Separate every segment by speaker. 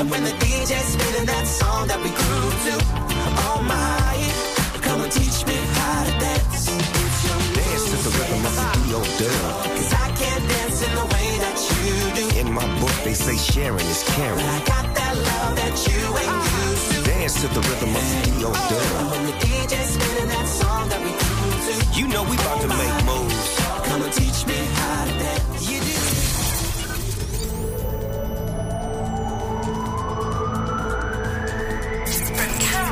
Speaker 1: And when the DJ's spinning that song that we grew to, oh my, come and teach me how to dance.
Speaker 2: Dance to the rhythm of the D.O.
Speaker 1: Cause I can't dance in the way that you do.
Speaker 2: In my book, they say sharing is caring.
Speaker 1: I got that love that you ain't uh-huh. used to.
Speaker 2: Dance to the rhythm of the D.O.
Speaker 1: Oh, when the DJ's spinning that song that we grew to,
Speaker 2: You know we about to oh make moves.
Speaker 1: come and teach me how to dance. You do.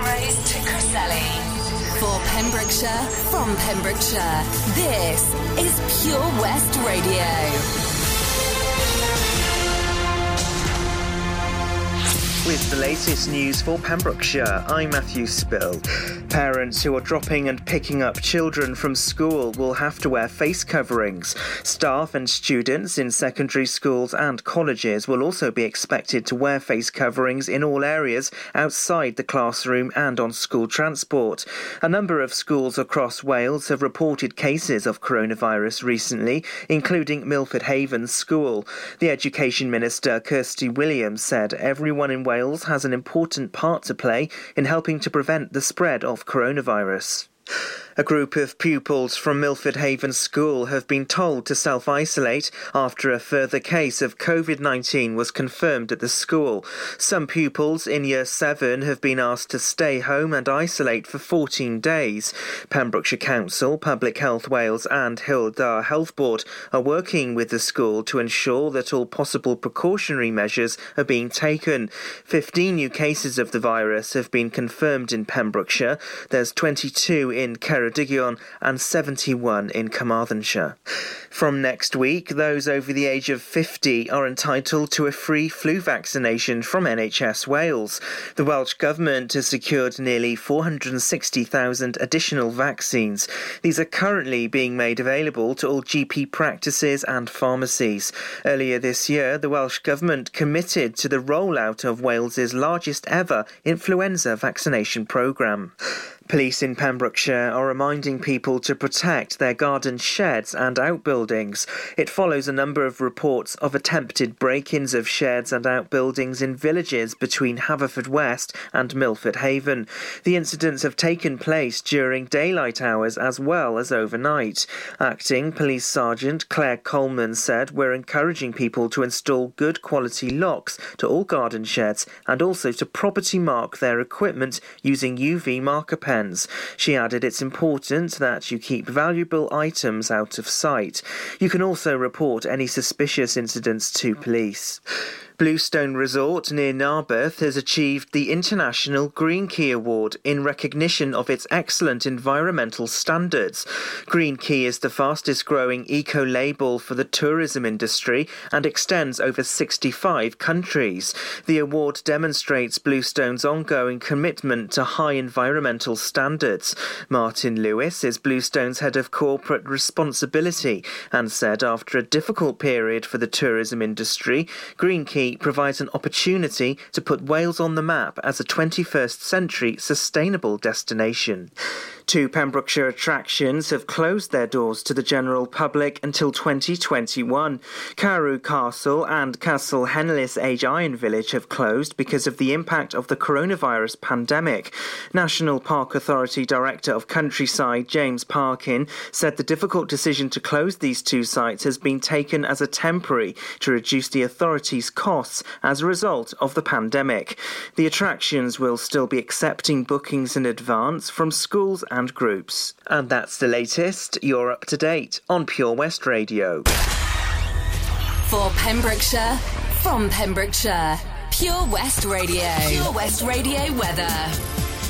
Speaker 3: To Cresselly. For Pembrokeshire, from Pembrokeshire, this is Pure West Radio.
Speaker 4: With the latest news for Pembrokeshire, I'm Matthew Spill. Parents who are dropping and picking up children from school will have to wear face coverings. Staff and students in secondary schools and colleges will also be expected to wear face coverings in all areas outside the classroom and on school transport. A number of schools across Wales have reported cases of coronavirus recently, including Milford Haven School. The Education Minister, Kirsty Williams, said everyone in Wales has an important part to play in helping to prevent the spread of coronavirus. A group of pupils from Milford Haven School have been told to self isolate after a further case of COVID 19 was confirmed at the school. Some pupils in Year 7 have been asked to stay home and isolate for 14 days. Pembrokeshire Council, Public Health Wales, and Hywel Dda Health Board are working with the school to ensure that all possible precautionary measures are being taken. 15 new cases of the virus have been confirmed in Pembrokeshire. There's 22 in Ceredigion and 71 in Carmarthenshire. From next week, those over the age of 50 are entitled to a free flu vaccination from NHS Wales. The Welsh Government has secured nearly 460,000 additional vaccines. These are currently being made available to all GP practices and pharmacies. Earlier this year, the Welsh Government committed to the rollout of Wales's largest ever influenza vaccination programme. Police in Pembrokeshire are reminding people to protect their garden sheds and outbuildings. It follows a number of reports of attempted break ins of sheds and outbuildings in villages between Haverfordwest and Milford Haven. The incidents have taken place during daylight hours as well as overnight. Acting Police Sergeant Claire Coleman said, We're encouraging people to install good quality locks to all garden sheds and also to property mark their equipment using UV marker pens. She added it's important that you keep valuable items out of sight. You can also report any suspicious incidents to police. Bluestone Resort near Narberth has achieved the International Green Key Award in recognition of its excellent environmental standards. Green Key is the fastest growing eco label for the tourism industry and extends over 65 countries. The award demonstrates Bluestone's ongoing commitment to high environmental standards. Martin Lewis is Bluestone's head of corporate responsibility and said after a difficult period for the tourism industry, Green Key provides an opportunity to put Wales on the map as a 21st century sustainable destination. Two Pembrokeshire attractions have closed their doors to the general public until 2021. Carew Castle and Castell Henllys Age Iron Village have closed because of the impact of the coronavirus pandemic. National Park Authority Director of Countryside, James Parkin, said the difficult decision to close these two sites has been taken as a temporary to reduce the authority's costs as a result of the pandemic. The attractions will still be accepting bookings in advance from schools and groups. And that's the latest. You're up to date on Pure West Radio.
Speaker 3: For Pembrokeshire, from Pembrokeshire, Pure West Radio. Pure West Radio weather.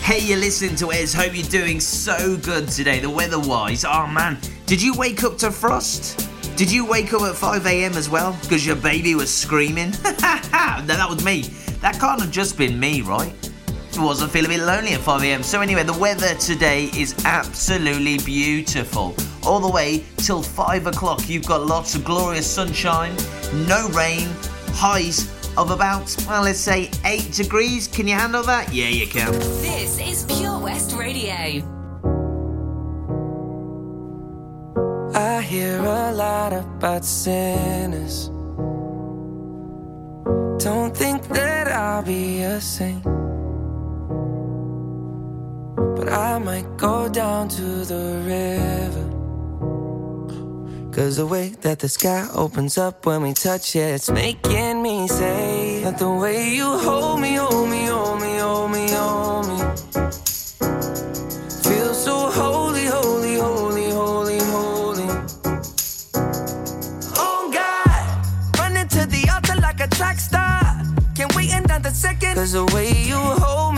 Speaker 5: Hey, you're listening to Wes. Hope you're doing so good today, the weather wise. Oh man, did you wake up to frost? Did you wake up at 5 a.m. as well? Because your baby was screaming? no, that was me. That can't have just been me, right? I wasn't feeling a bit lonely at 5 a.m. So, anyway, the weather today is absolutely beautiful. All the way till 5 o'clock, you've got lots of glorious sunshine, no rain, highs of about, well, let's say 8 degrees. Can you handle that? Yeah, you can.
Speaker 3: This is Pure West Radio.
Speaker 1: I hear a lot about sinners. Don't think that
Speaker 6: I'll be a saint. But I might go down to the river. Cause the way that the sky opens up when we touch it, it's making me say that the way you hold me, hold me, hold me, hold me, hold me. Feel so holy, holy, holy, holy, holy. Oh God, running to the altar like a track star. Can't wait another second. Cause the way you hold me,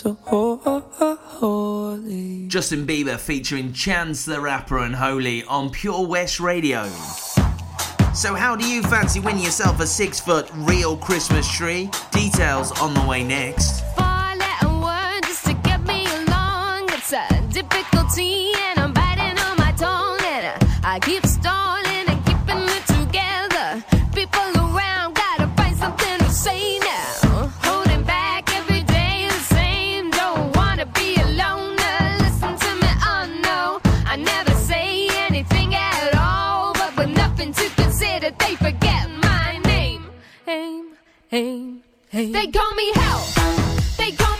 Speaker 6: So holy.
Speaker 5: Justin Bieber featuring Chance the Rapper and Holy on Pure West Radio. So, how do you fancy winning yourself a six foot real Christmas tree? Details on the way next.
Speaker 7: Four-letter word just to get me along. It's a difficulty, and I'm biting on my tongue, and I keep stalling Aim, aim. They call me hell. They call me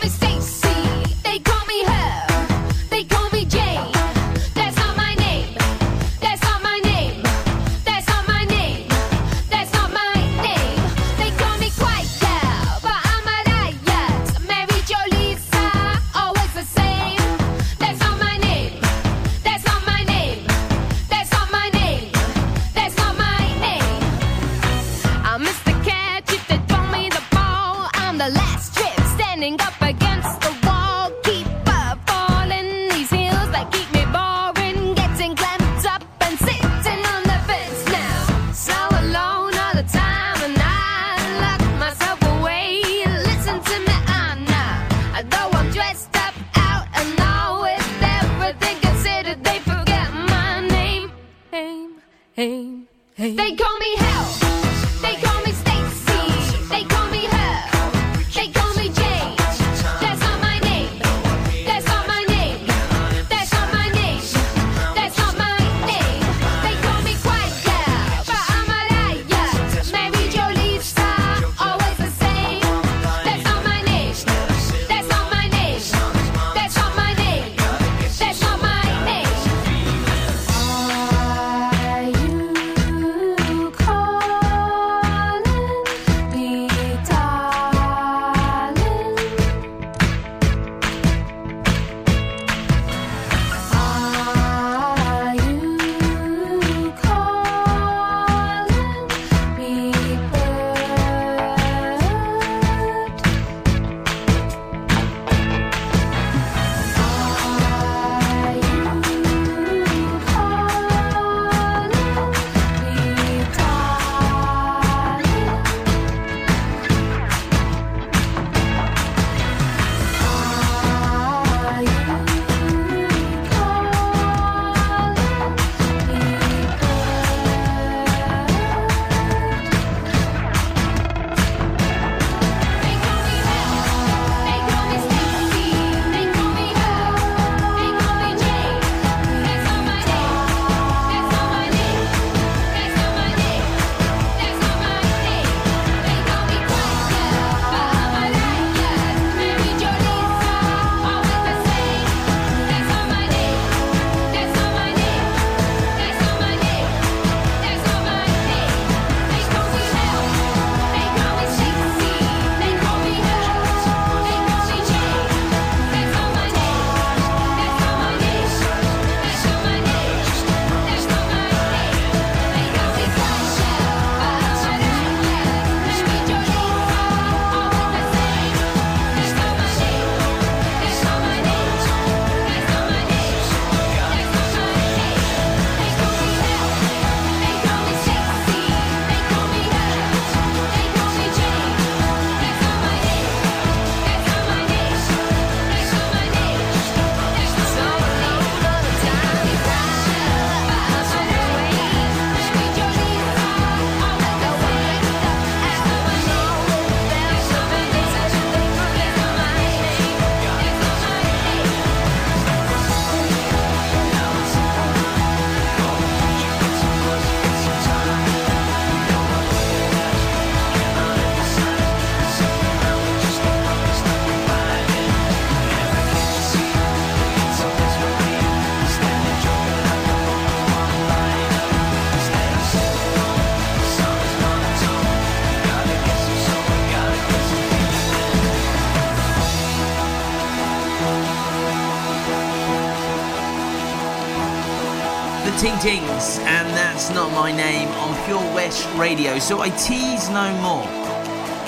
Speaker 7: my name
Speaker 5: on Pure West Radio, so I tease no more.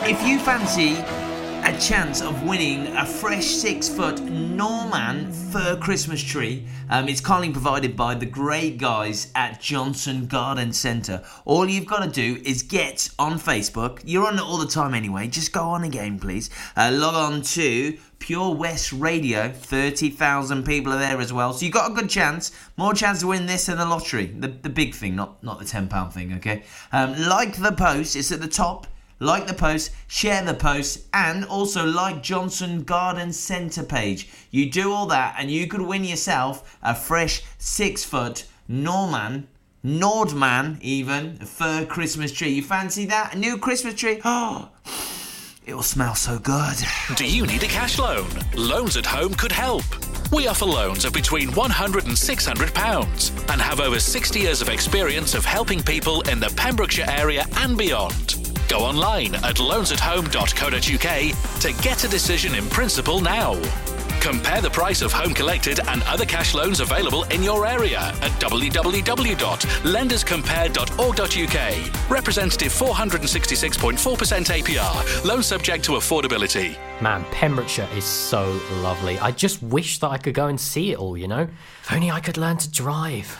Speaker 5: If you fancy a chance of winning a fresh six foot Norman fir Christmas tree, um, it's kindly provided by the great guys at Johnson Garden Centre. All you've got to do is get on Facebook. You're on it all the time anyway. Just go on again, please. Uh, log on to Pure West Radio. 30,000 people are there as well. So you've got a good chance. More chance to win this than the lottery. The, the big thing, not, not the £10 thing, okay? Um, like the post, it's at the top. Like the post, share the post, and also like Johnson Garden Centre page. You do all that, and you could win yourself a fresh six foot Norman, Nordman even, fir Christmas tree. You fancy that? A new Christmas tree? Oh, it will smell so good.
Speaker 8: Do you need a cash loan? Loans at Home could help. We offer loans of between £100 and £600 and have over 60 years of experience of helping people in the Pembrokeshire area and beyond. Go online at loansathome.co.uk to get a decision in principle now. Compare the price of home collected and other cash loans available in your area at www.lenderscompare.org.uk. Representative 466.4% APR. Loan subject to affordability.
Speaker 9: Man, Pembrokeshire is so lovely. I just wish that I could go and see it all, you know? If only I could learn to drive.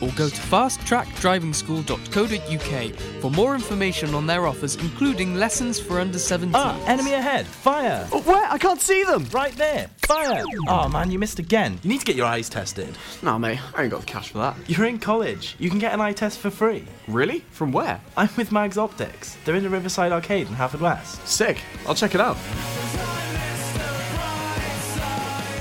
Speaker 10: or go to fasttrackdrivingschool.co.uk for more information on their offers, including lessons for under 17.
Speaker 11: Ah, enemy ahead! Fire!
Speaker 12: Oh, where? I can't see them!
Speaker 11: Right there! Fire! Oh man, you missed again. You need to get your eyes tested.
Speaker 13: Nah, mate, I ain't got the cash for that.
Speaker 11: You're in college. You can get an eye test for free.
Speaker 13: Really? From where?
Speaker 11: I'm with Mags Optics. They're in the Riverside Arcade in Haverfordwest.
Speaker 13: Sick. I'll check it out.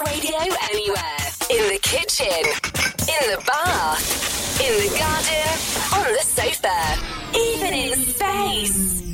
Speaker 6: Radio anywhere. In the kitchen, in the bath, in the garden, on the sofa, even in space.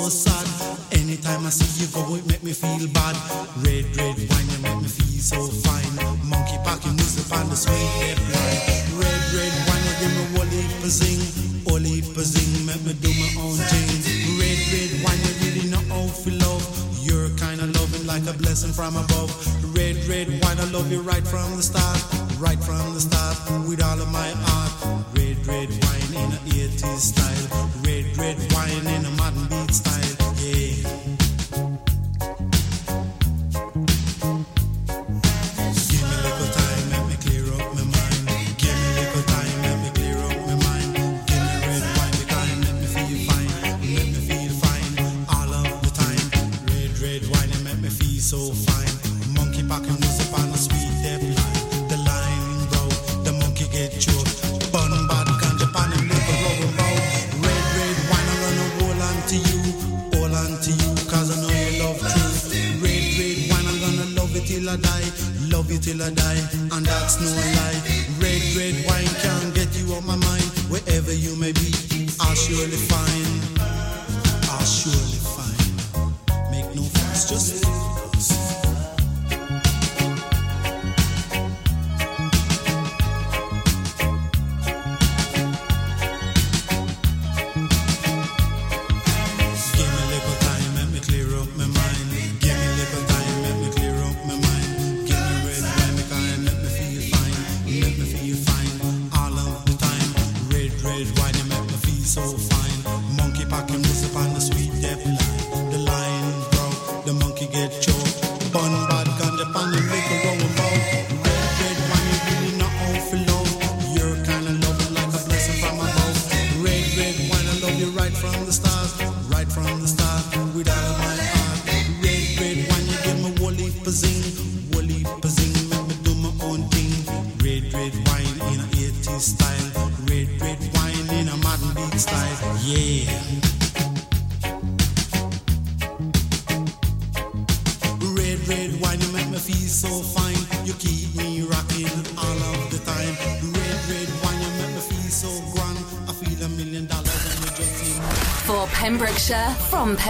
Speaker 14: so. till I die, love you till I die, and that's no lie. Red, red wine can get you off my mind, wherever you may be, I'll surely find, I'll surely find. Make no fuss, just.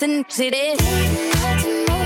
Speaker 15: nothing. See.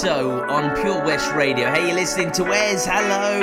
Speaker 16: So
Speaker 5: on Pure West Radio. Hey, you're listening to Wes. Hello.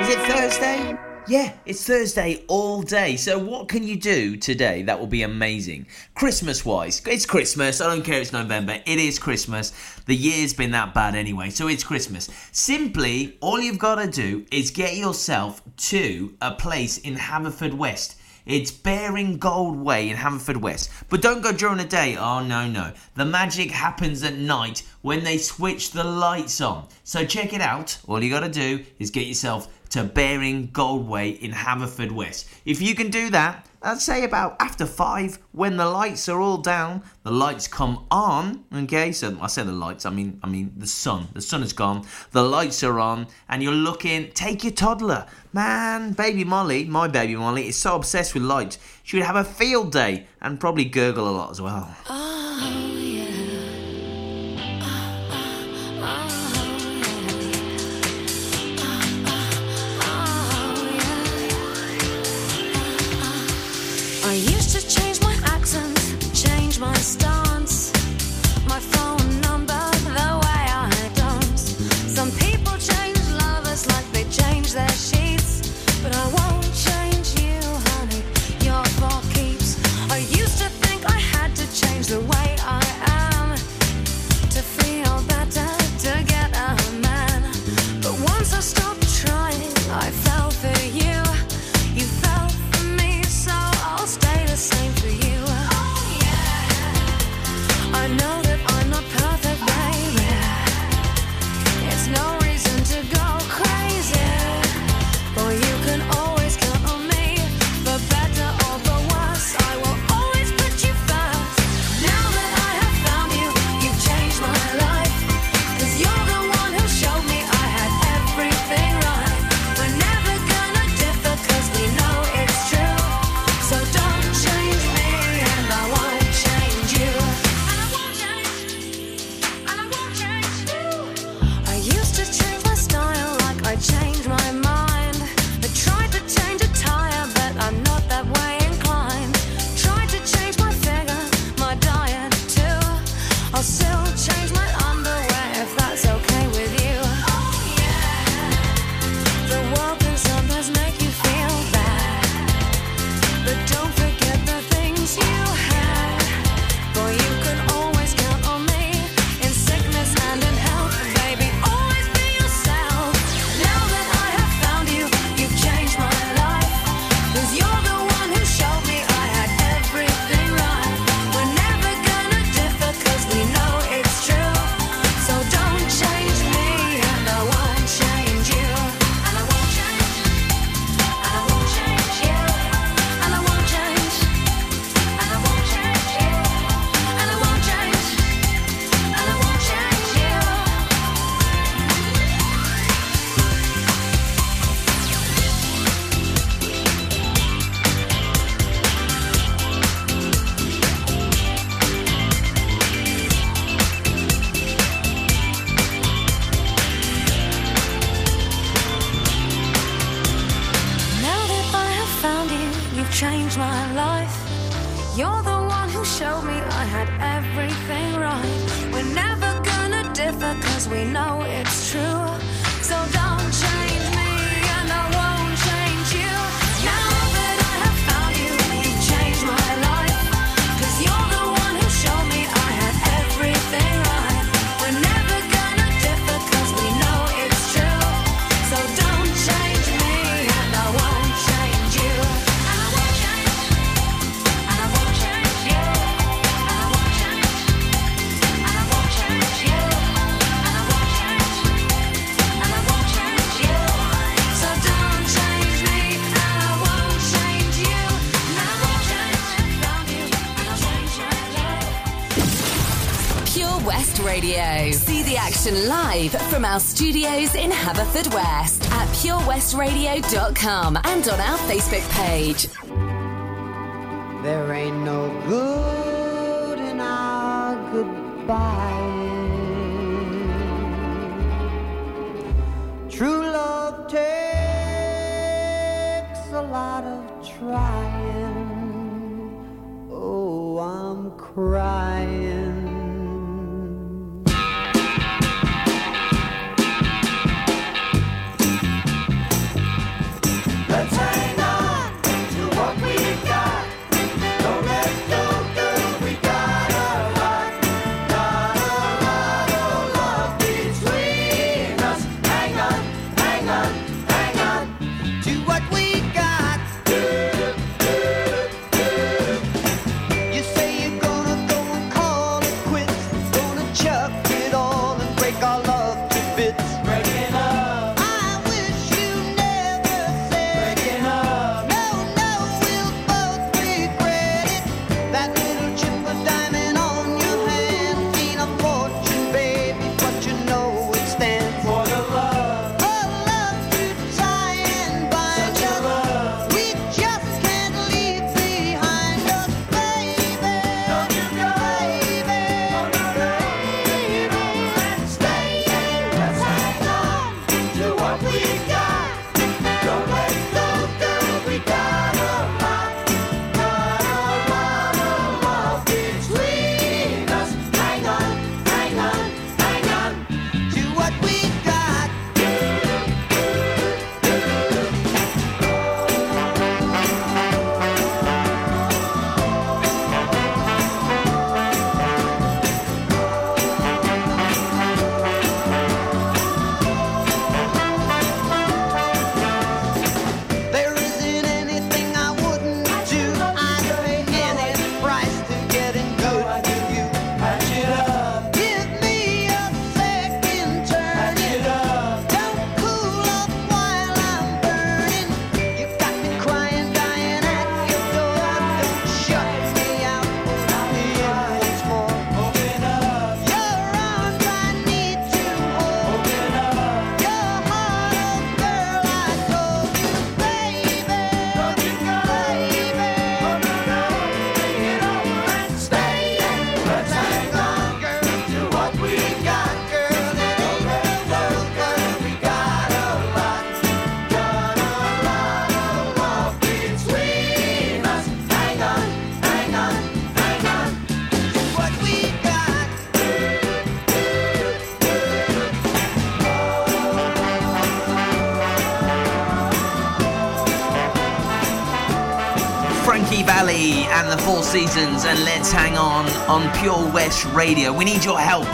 Speaker 5: Is it Thursday? Yeah, it's Thursday all day. So, what can you do today that will be amazing? Christmas wise, it's Christmas. I don't care it's November, it is Christmas. The year's been that bad anyway, so it's Christmas. Simply, all you've got to do is get yourself to a place in Haverfordwest. It's Bearing Gold Way in Haverfordwest. But don't go during the day. Oh, no, no. The magic happens at night when they switch the lights on. So check it out. All you got to do is get yourself to Bearing Gold Way in Haverfordwest. If you can do that, I'd say about after five, when the lights are all down, the lights come on. Okay, so I say the lights, I mean, I mean the sun. The sun is gone. The lights are on, and you're looking. Take your toddler, man. Baby Molly, my baby Molly, is so obsessed with lights. She would have a field day and probably gurgle a lot as well.
Speaker 15: I change the
Speaker 3: action live from our studios in Haverfordwest at purewestradio.com and on our Facebook page.
Speaker 17: There ain't no good in our goodbye. True love takes a lot of trying. Oh, I'm crying.
Speaker 5: Seasons and Let's Hang On on Pure West Radio. We need your help.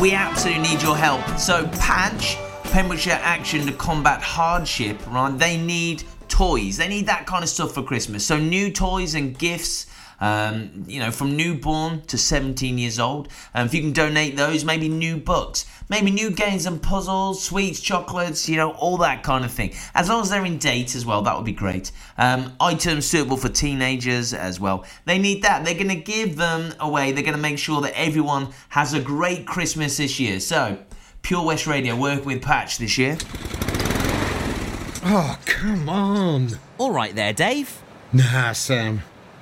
Speaker 5: We absolutely need your help. So, Patch, Pembrokeshire Action to Combat Hardship, right? They need toys. They need that kind of stuff for Christmas. So, new toys and gifts. Um, you know, from newborn to 17 years old. Um, if you can donate those, maybe new books, maybe new games and puzzles, sweets, chocolates, you know, all that kind of thing. As long as they're in date as well, that would be great. Um, items suitable for teenagers as well. They need that. They're going to give them away. They're going to make sure that everyone has a great Christmas this year. So, Pure West Radio work with Patch this year.
Speaker 18: Oh, come on.
Speaker 19: All right there, Dave.
Speaker 18: Nah, Sam.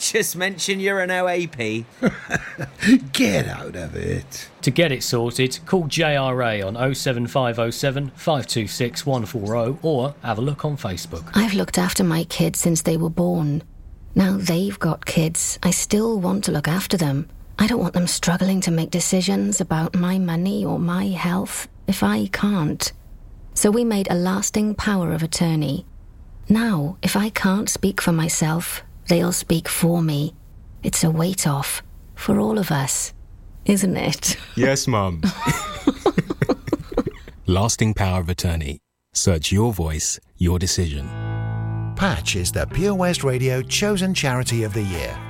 Speaker 19: Just mention you're an OAP.
Speaker 18: Get out of it.
Speaker 20: To get it sorted, call JRA on 07507 526 140 or have a look on Facebook.
Speaker 21: I've looked after my kids since they were born. Now they've got kids. I still want to look after them. I don't want them struggling to make decisions about my money or my health if I can't. So we made a lasting power of attorney. Now, if I can't speak for myself, they'll speak for me. It's a weight off for all of us, isn't it?
Speaker 22: Yes, Mum. Lasting power of attorney. Search your voice, your decision.
Speaker 23: Patch is the Pure West Radio chosen charity of the year.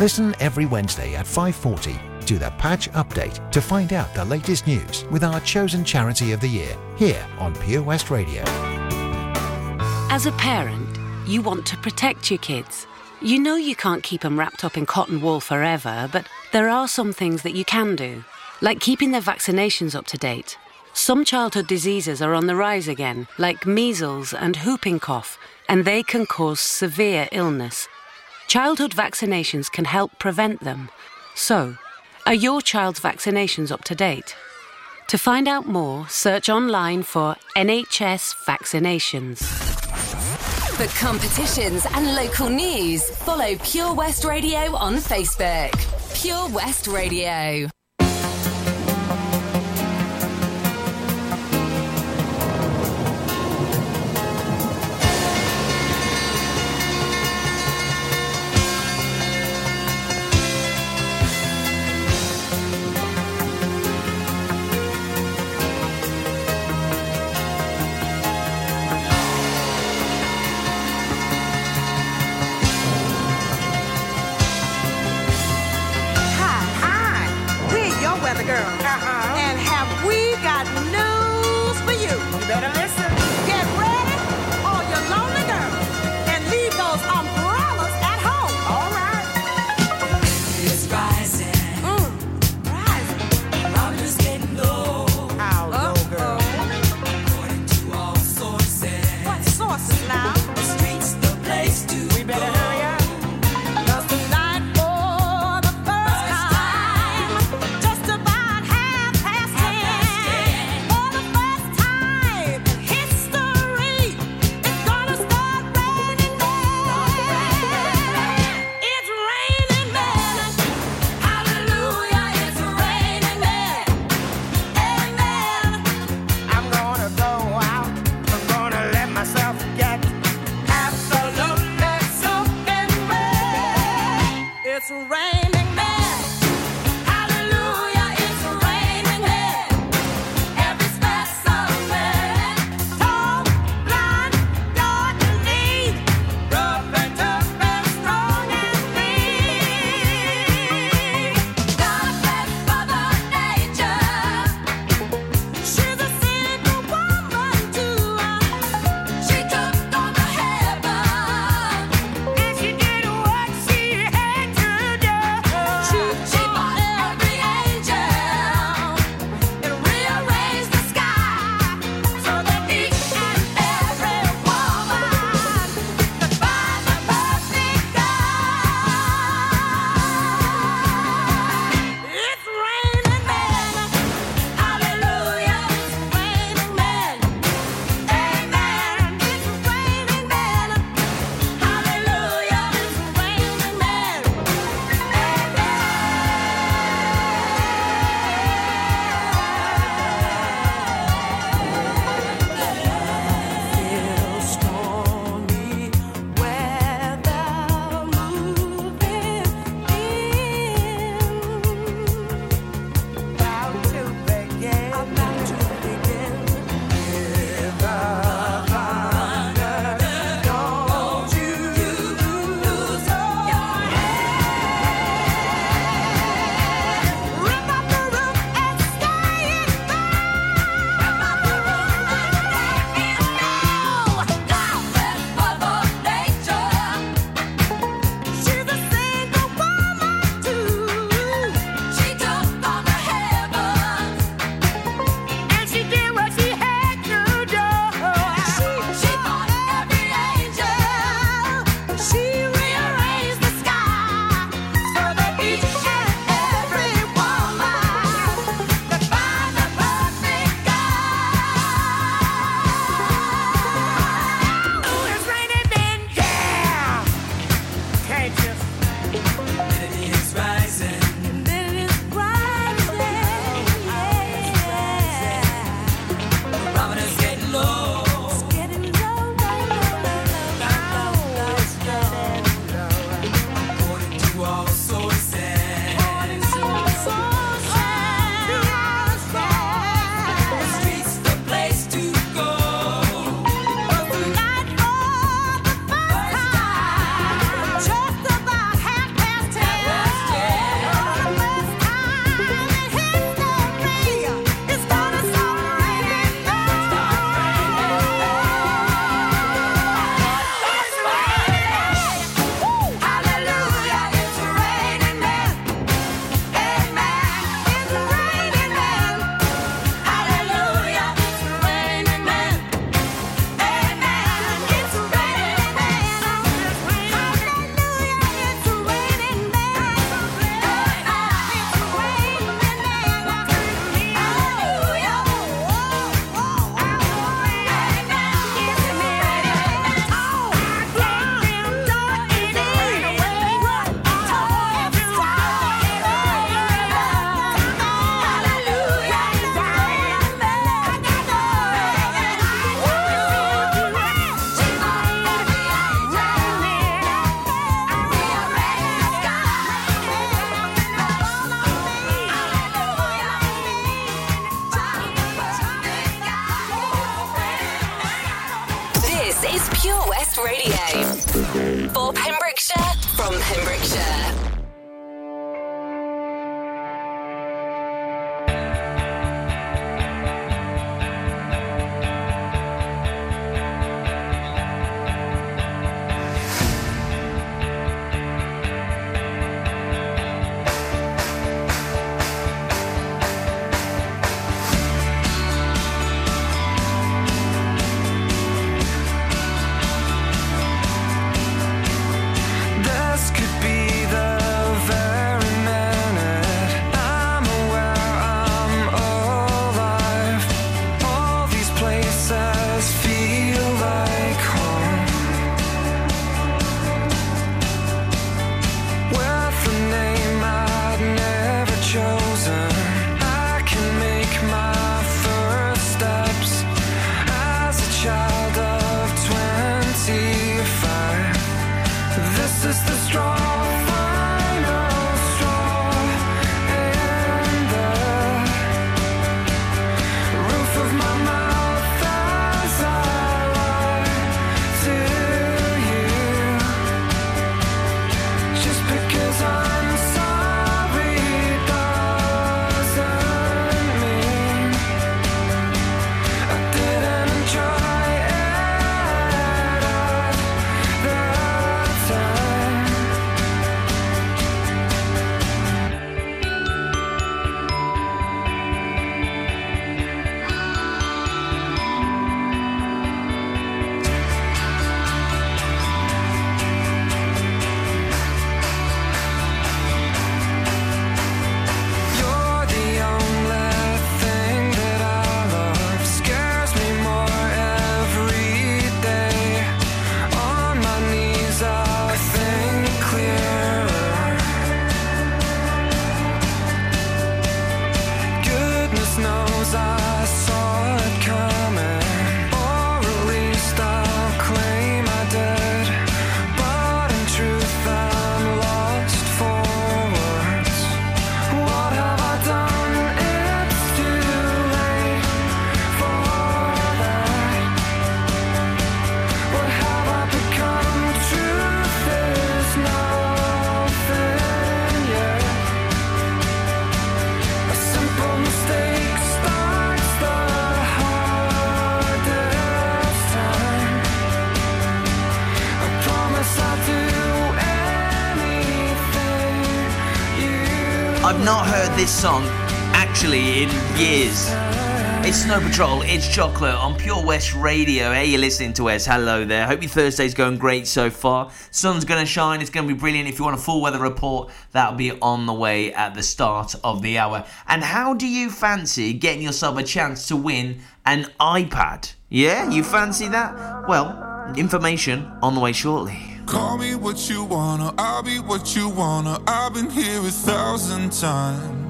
Speaker 23: Listen every Wednesday at 5:40 to the Patch Update to find out the latest news with our chosen charity of the year here on Pure West Radio.
Speaker 24: As a parent, you want to protect your kids. You know you can't keep them wrapped up in cotton wool forever, but there are some things that you can do, like keeping their vaccinations up to date. Some childhood diseases are on the rise again, like measles and whooping cough, and they can cause severe illness. Childhood vaccinations can help prevent them. So, are your child's vaccinations up to date? To find out more, search online for NHS vaccinations.
Speaker 3: For competitions and local news, follow Pure West Radio on Facebook. Pure West Radio.
Speaker 5: Song actually in years. It's Snow Patrol, it's Chocolate on Pure West Radio. Hey, you're listening to us. Hello there. Hope your Thursday's going great so far. Sun's going to shine, it's going to be brilliant. If you want a full weather report, that'll be on the way at the start of the hour. And how do you fancy getting yourself a chance to win an iPad? Yeah, you fancy that? Well, information on the way shortly.
Speaker 25: Call me what you wanna, I'll be what you wanna. I've been here a thousand times.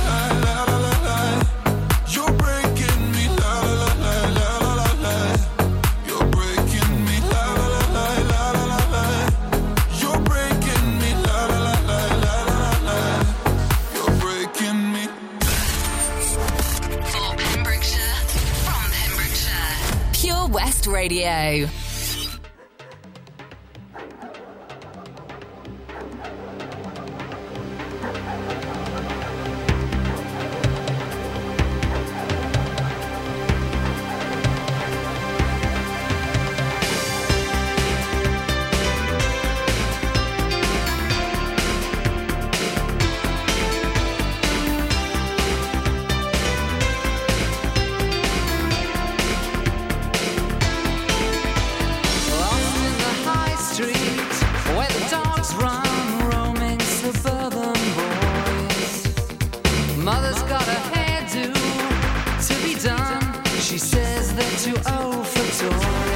Speaker 26: Radio.
Speaker 15: is.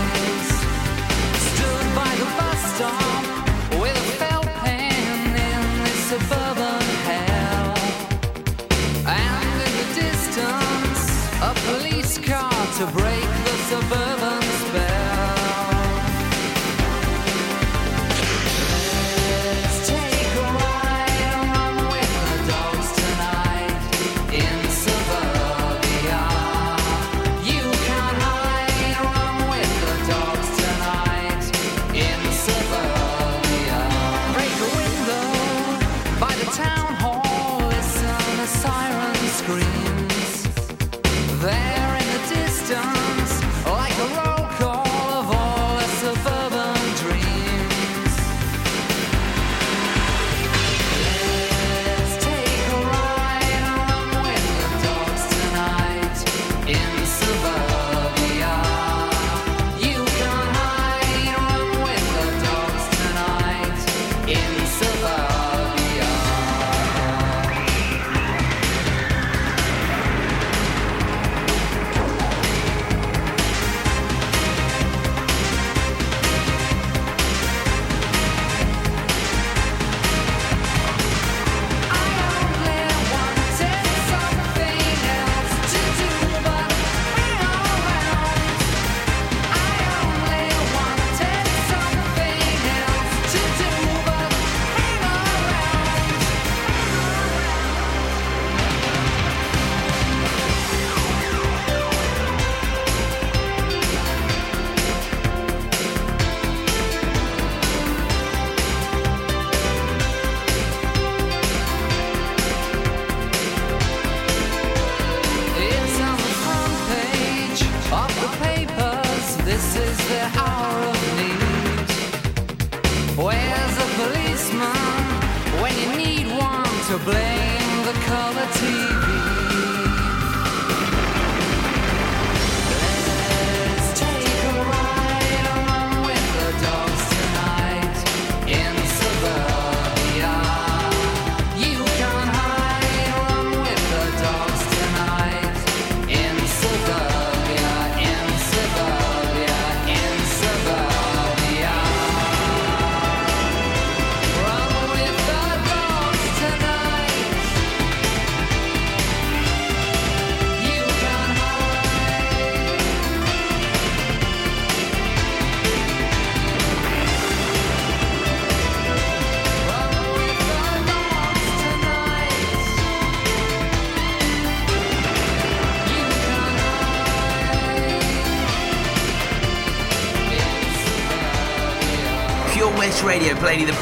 Speaker 15: blame the color TV.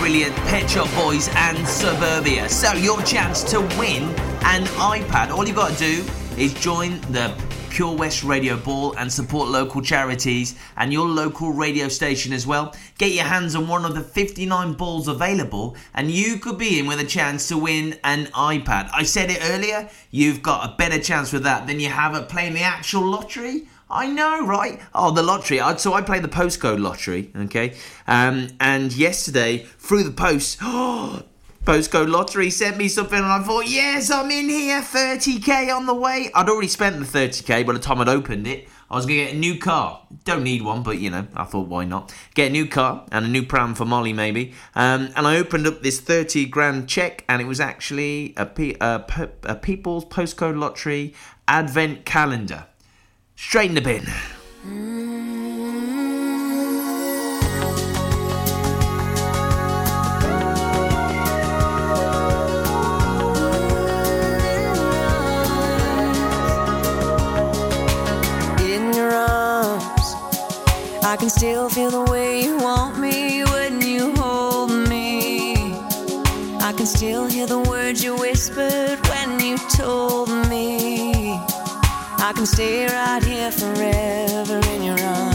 Speaker 5: brilliant Pet Shop Boys and Suburbia. So your chance to win an iPad. All you've got to do is join the Pure West Radio Ball and support local charities and your local radio station as well. Get your hands on one of the 59 balls available and you could be in with a chance to win an iPad. I said it earlier, you've got a better chance with that than you have at playing the actual lottery. I know, right? Oh, the lottery. So I play the postcode lottery, okay? Um, and yesterday, through the post, Postcode Lottery sent me something and I thought, yes, I'm in here, 30k on the way. I'd already spent the 30k by the time I'd opened it. I was going to get a new car. Don't need one, but you know, I thought, why not? Get a new car and a new pram for Molly, maybe. Um, and I opened up this 30 grand check and it was actually a, pe- a, pe- a People's Postcode Lottery Advent Calendar. Straight in the bin.
Speaker 6: in your arms. I can still feel the way you want me when you hold me. I can still hear the words you whispered when you told me. I can stay right here forever in your arms.